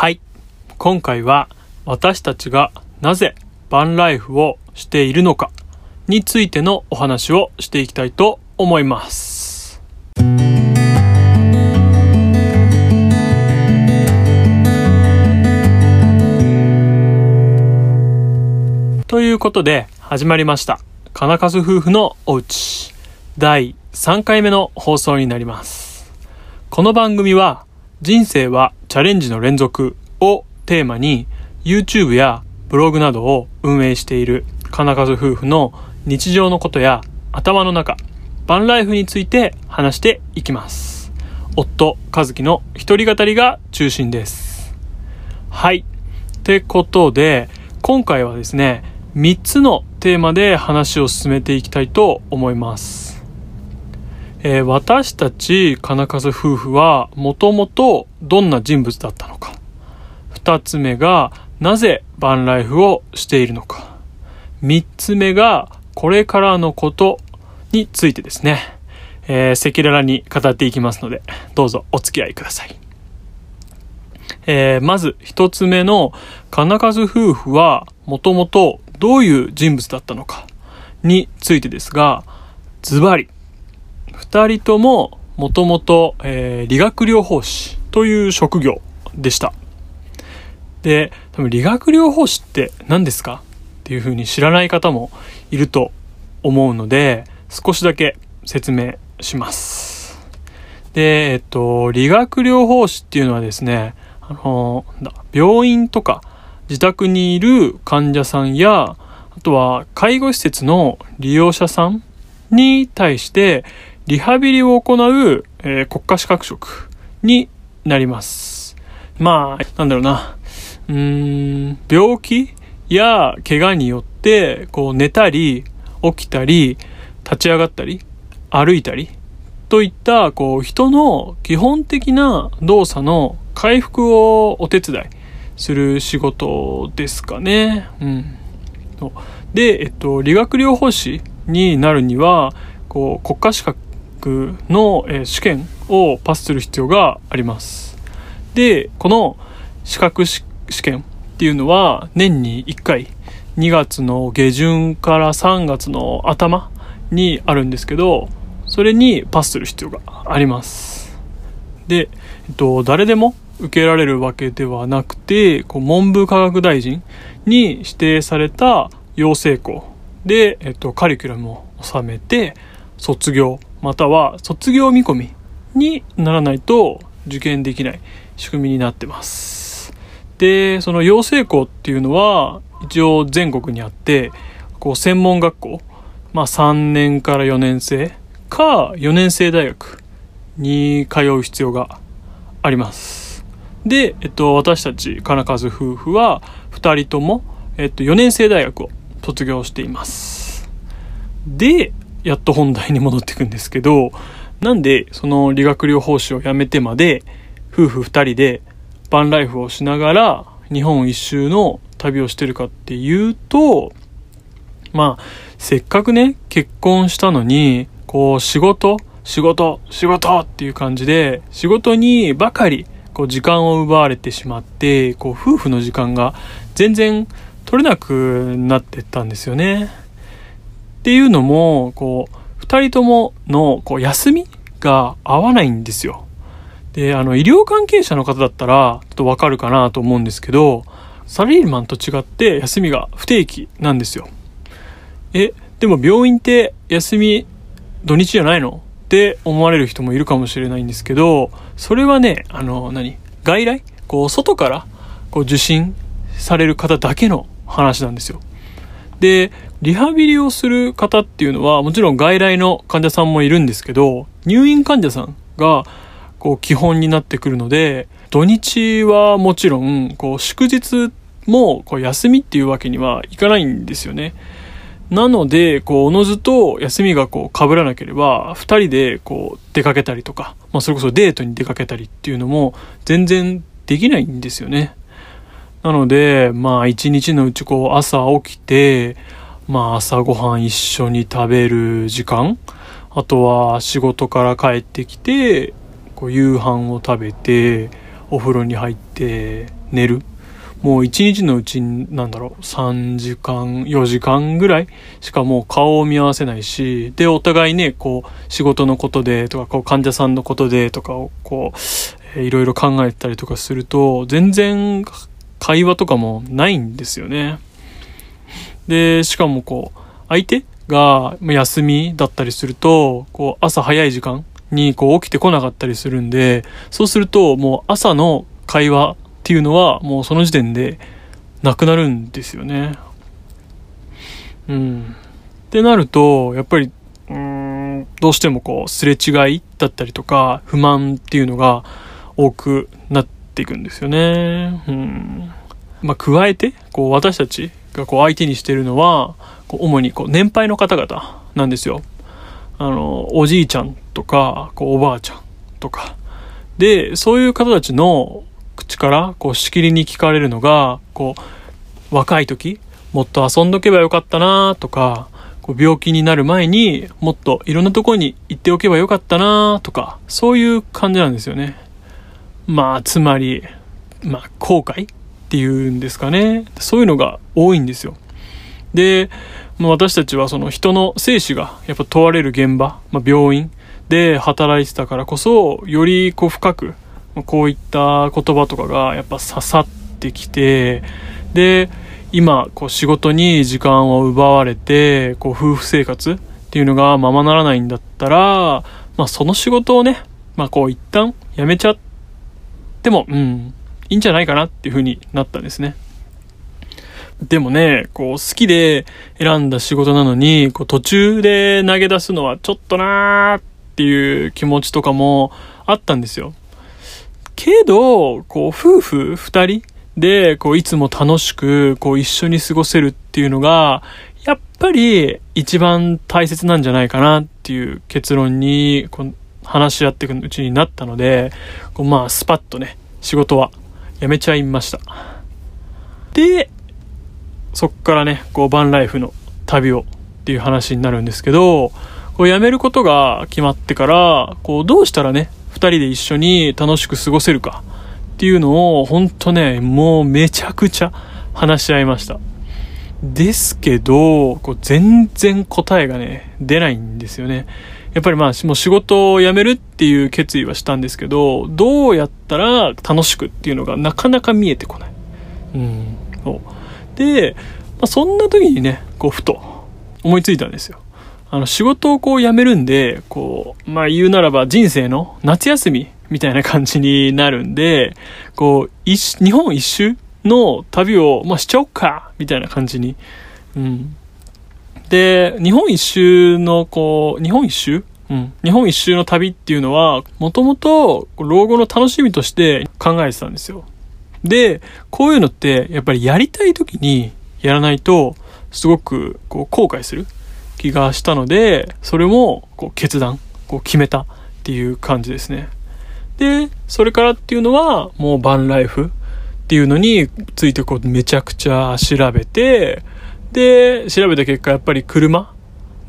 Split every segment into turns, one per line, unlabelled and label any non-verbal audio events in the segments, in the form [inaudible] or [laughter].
はい。今回は私たちがなぜバンライフをしているのかについてのお話をしていきたいと思います。ということで始まりました。金数夫婦のおうち第3回目の放送になります。この番組は人生はチャレンジの連続をテーマに YouTube やブログなどを運営している金数夫婦の日常のことや頭の中、バンライフについて話していきます。夫、和樹の一人語りが中心です。はい。ってことで、今回はですね、3つのテーマで話を進めていきたいと思います。えー私たち金数夫婦はもともとどんな人物だったのか。二つ目がなぜバンライフをしているのか。三つ目がこれからのことについてですね。えー赤裸々に語っていきますので、どうぞお付き合いください。えーまず一つ目の金数夫婦はもともとどういう人物だったのかについてですが、ズバリ二人とももともと理学療法士という職業でした。で、多分理学療法士って何ですか？っていうふうに知らない方もいると思うので、少しだけ説明します。で、えっと、理学療法士っていうのはですね、あの、病院とか自宅にいる患者さんや、あとは介護施設の利用者さんに対してリハビリを行う、えー国家資格職になります。まあ、なんだろうな。うーん、病気や怪我によって、こう寝たり、起きたり、立ち上がったり、歩いたり、といった、こう、人の基本的な動作の回復をお手伝いする仕事ですかね。うん。で、えっと、理学療法士になるには、こう、国家資格の、え試験をパスする必要があります。で、この資格試験っていうのは年に1回、2月の下旬から3月の頭にあるんですけど、それにパスする必要があります。で、えっと、誰でも受けられるわけではなくて、こう文部科学大臣に指定された養成校で、えっと、カリキュラムを収めて、卒業、または卒業見込みにならないと受験できない仕組みになってます。で、その養成校っていうのは、一応全国にあって、こう専門学校、まあ3年から4年生か4年生大学に通う必要があります。で、えっと、私たち金数夫婦は2人とも、えっと、4年生大学を卒業しています。で、やっと本題に戻っていくんですけど、なんでその理学療法士を辞めてまで夫婦2人でバンライフをしながら日本一周の旅をしてるかっていうと、まあ、せっかくね、結婚したのに、こう、仕事、仕事、仕事っていう感じで、仕事にばかり、こう、時間を奪われてしまって、こう、夫婦の時間が全然取れなくなってったんですよね。っていうのも、こう、二人ともの、こう、休みが合わないんですよ。で、あの、医療関係者の方だったら、ちょっとわかるかなと思うんですけど、サラリーマンと違って休みが不定期なんですよ。え、でも病院って休み土日じゃないの？って思われる人もいるかもしれないんですけど、それはね、あの、何？外来？こう、外からこう受診される方だけの話なんですよ。で、リハビリをする方っていうのは、もちろん外来の患者さんもいるんですけど、入院患者さんが、こう、基本になってくるので、土日はもちろん、こう、祝日も、こう、休みっていうわけにはいかないんですよね。なので、こう、おのずと休みがこう、被らなければ、二人でこう、出かけたりとか、まあ、それこそデートに出かけたりっていうのも、全然できないんですよね。なので、まあ、一日のうちこう、朝起きて、まあ、朝ごはん一緒に食べる時間、あとは仕事から帰ってきて、こう夕飯を食べて、お風呂に入って、寝る。もう一日のうちに、なんだろう、3時間、4時間ぐらいしかもう顔を見合わせないし、で、お互いね、こう、仕事のことでとか、こう、患者さんのことでとかを、こう、いろいろ考えたりとかすると、全然会話とかもないんですよね。で、しかもこう、相手が休みだったりすると、こう、朝早い時間にこう起きてこなかったりするんで、そうするともう朝の会話っていうのはもうその時点でなくなるんですよね。うん。ってなると、やっぱり、うん、どうしてもこう、すれ違いだったりとか、不満っていうのが多くなっていくんですよね。うん。まあ、加えて、こう、私たちがこう、相手にしてるのは、こう主にこう、年配の方々なんですよ。あの、おじいちゃんとか、こう、おばあちゃんとか。で、そういう方たちの口からこうしきりに聞かれるのがこう若い時もっと遊んどけばよかったなとかこう病気になる前にもっといろんなところに行っておけばよかったなとかそういう感じなんですよねまあつまりまあ後悔っていうんですかね。そういうのが多いんですよ。で、ま、私たちはその人の生死がやっぱ問われる現場、まあ、病院で働いてたからこそよりこう深くこういった言葉とかがやっぱ刺さってきて、で、今、こう仕事に時間を奪われて、こう夫婦生活っていうのがままならないんだったら、まあその仕事をね、まあこう一旦やめちゃっても、うん、いいんじゃないかなっていう風になったんですね。でもね、こう好きで選んだ仕事なのに、こう途中で投げ出すのはちょっとなーっていう気持ちとかもあったんですよ。けど、こう、夫婦二人で、こう、いつも楽しく、こう、一緒に過ごせるっていうのが、やっぱり一番大切なんじゃないかなっていう結論に、こう、話し合っていくうちになったので、こうまあ、スパッとね、仕事は辞めちゃいました。で、そっからね、こう、バンライフの旅をっていう話になるんですけど、こう辞めることが決まってから、こうどうしたらね、2人で一緒に楽しく過ごせるかっていうのを本当ねもうめちゃくちゃ話し合いましたですけどこう全然答えがね出ないんですよねやっぱりまあもう仕事を辞めるっていう決意はしたんですけどどうやったら楽しくっていうのがなかなか見えてこないうんそうで、まあ、そんな時にねこうふと思いついたんですよあの、仕事をこう辞めるんで、こう、まあ言うならば人生の夏休みみたいな感じになるんで、こう、一、日本一周の旅を、まあしちゃおっかみたいな感じに。うん。で、日本一周の、こう、日本一周？うん。日本一周の旅っていうのは、もともと、老後の楽しみとして考えてたんですよ。で、こういうのって、やっぱりやりたい時にやらないと、すごく、こう、後悔する。気がしたので、それもこう決断、こう決めたっていう感じですね。で、それからっていうのは、もうバンライフっていうのについてこうめちゃくちゃ調べて、で、調べた結果やっぱり車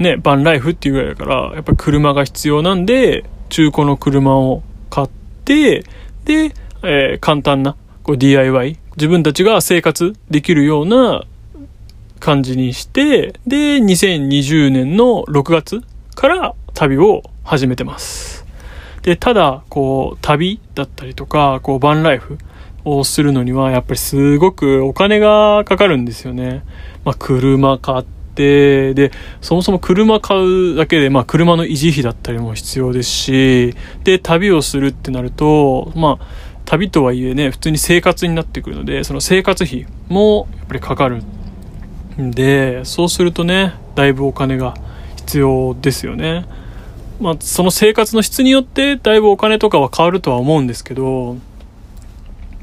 ね、バンライフっていうぐらいだから、やっぱり車が必要なんで、中古の車を買って、で、えー、簡単なこう DIY、自分たちが生活できるような感じにして、で、2020年の6月から旅を始めてます。で、ただ、こう、旅だったりとか、こう、バンライフをするのには、やっぱりすごくお金がかかるんですよね。まあ、車買って、で、そもそも車買うだけで、まあ、車の維持費だったりも必要ですし、で、旅をするってなると、まあ、旅とはいえね、普通に生活になってくるので、その生活費もやっぱりかかるんでそうするとねだいぶお金が必要ですよねまあその生活の質によってだいぶお金とかは変わるとは思うんですけど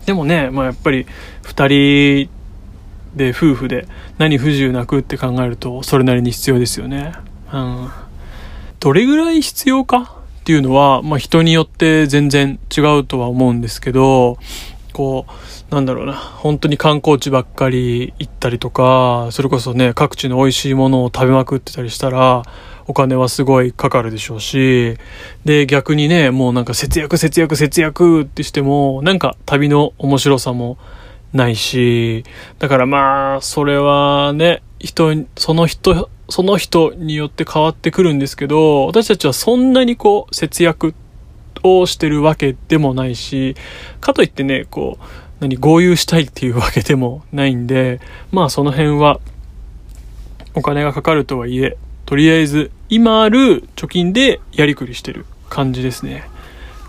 でもね、まあ、やっぱり2人で夫婦で何不自由なくって考えるとそれなりに必要ですよね。うん。どれぐらい必要か？っていうのは、まあ、人によって全然違うとは思うんですけど、こう、なんだろうな、本当に観光地ばっかり行ったりとか、それこそね、各地の美味しいものを食べまくってたりしたら、お金はすごいかかるでしょうし、で、逆にね、もうなんか節約節約節約ってしても、なんか旅の面白さもないし、だからまあ、それはね、人、その人、その人によって変わってくるんですけど、私たちはそんなにこう、節約をしてるわけでもないし、かといってね、こう、何、合流したいっていうわけでもないんで、まあその辺は、お金がかかるとはいえ、とりあえず、今ある貯金でやりくりしてる感じですね。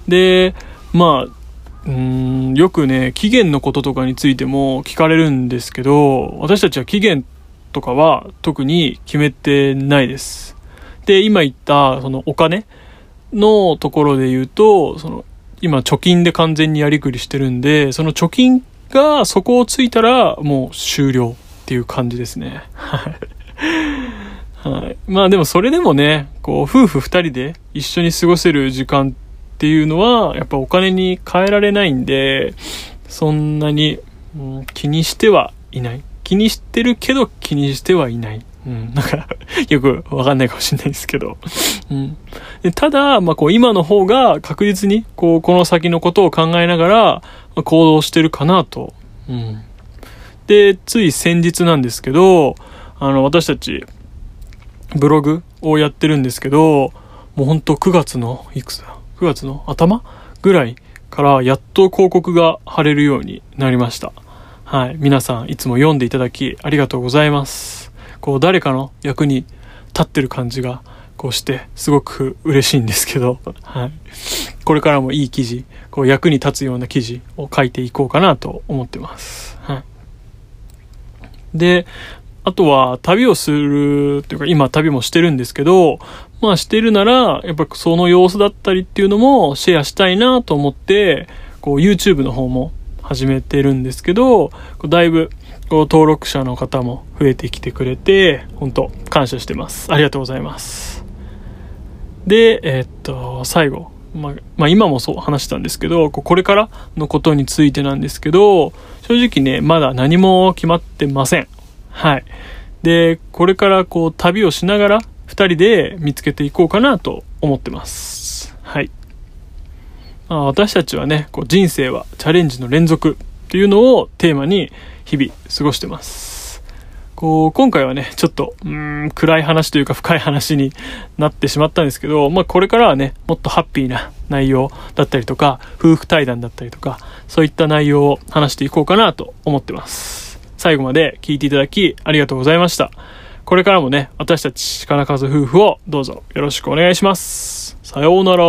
で、まあ、うん、よくね、期限のこととかについても聞かれるんですけど、私たちは期限とかは特に決めてないです。で、今言ったそのお金のところで言うと、その今貯金で完全にやりくりしてるんで、その貯金が底をついたらもう終了っていう感じですね。[laughs] はい。まあでもそれでもね、こう夫婦二人で一緒に過ごせる時間っていうのはやっぱお金に変えられないんで、そんなに、うん、気にしてはいない。気にしてるけど気にしてはいない。うん、なんか [laughs] よくわかんないかもしれないですけど。うん。でただ、まあ、こう、今の方が確実に、こう、この先のことを考えながら、行動してるかなと。うん。で、つい先日なんですけど、あの、私たち、ブログをやってるんですけど、もうほんと9月の、いくつだ ?9 月の？頭？ぐらいからやっと広告が貼れるようになりました。はい。皆さんいつも読んでいただきありがとうございます。こう誰かの役に立ってる感じがこうしてすごく嬉しいんですけど、はい。これからもいい記事、こう役に立つような記事を書いていこうかなと思ってます。はい。で、あとは旅をするっていうか今旅もしてるんですけど、まあしてるならやっぱその様子だったりっていうのもシェアしたいなと思って、こう YouTube の方も始めてるんですけど、だいぶこう登録者の方も増えてきてくれて、本当感謝してます。ありがとうございます。で、えー、っと、最後。まあ、まあ、今もそう話したんですけど、これからのことについてなんですけど、正直ね、まだ何も決まってません。はい。で、これからこう旅をしながら2人で見つけていこうかなと思ってます。はい。まあ、私たちはね、こう人生はチャレンジの連続っていうのをテーマに日々過ごしてます。こう、今回はね、ちょっと、うん、暗い話というか深い話になってしまったんですけど、まあこれからはね、もっとハッピーな内容だったりとか、夫婦対談だったりとか、そういった内容を話していこうかなと思ってます。最後まで聞いていただきありがとうございました。これからもね、私たち、金数夫婦をどうぞよろしくお願いします。さようなら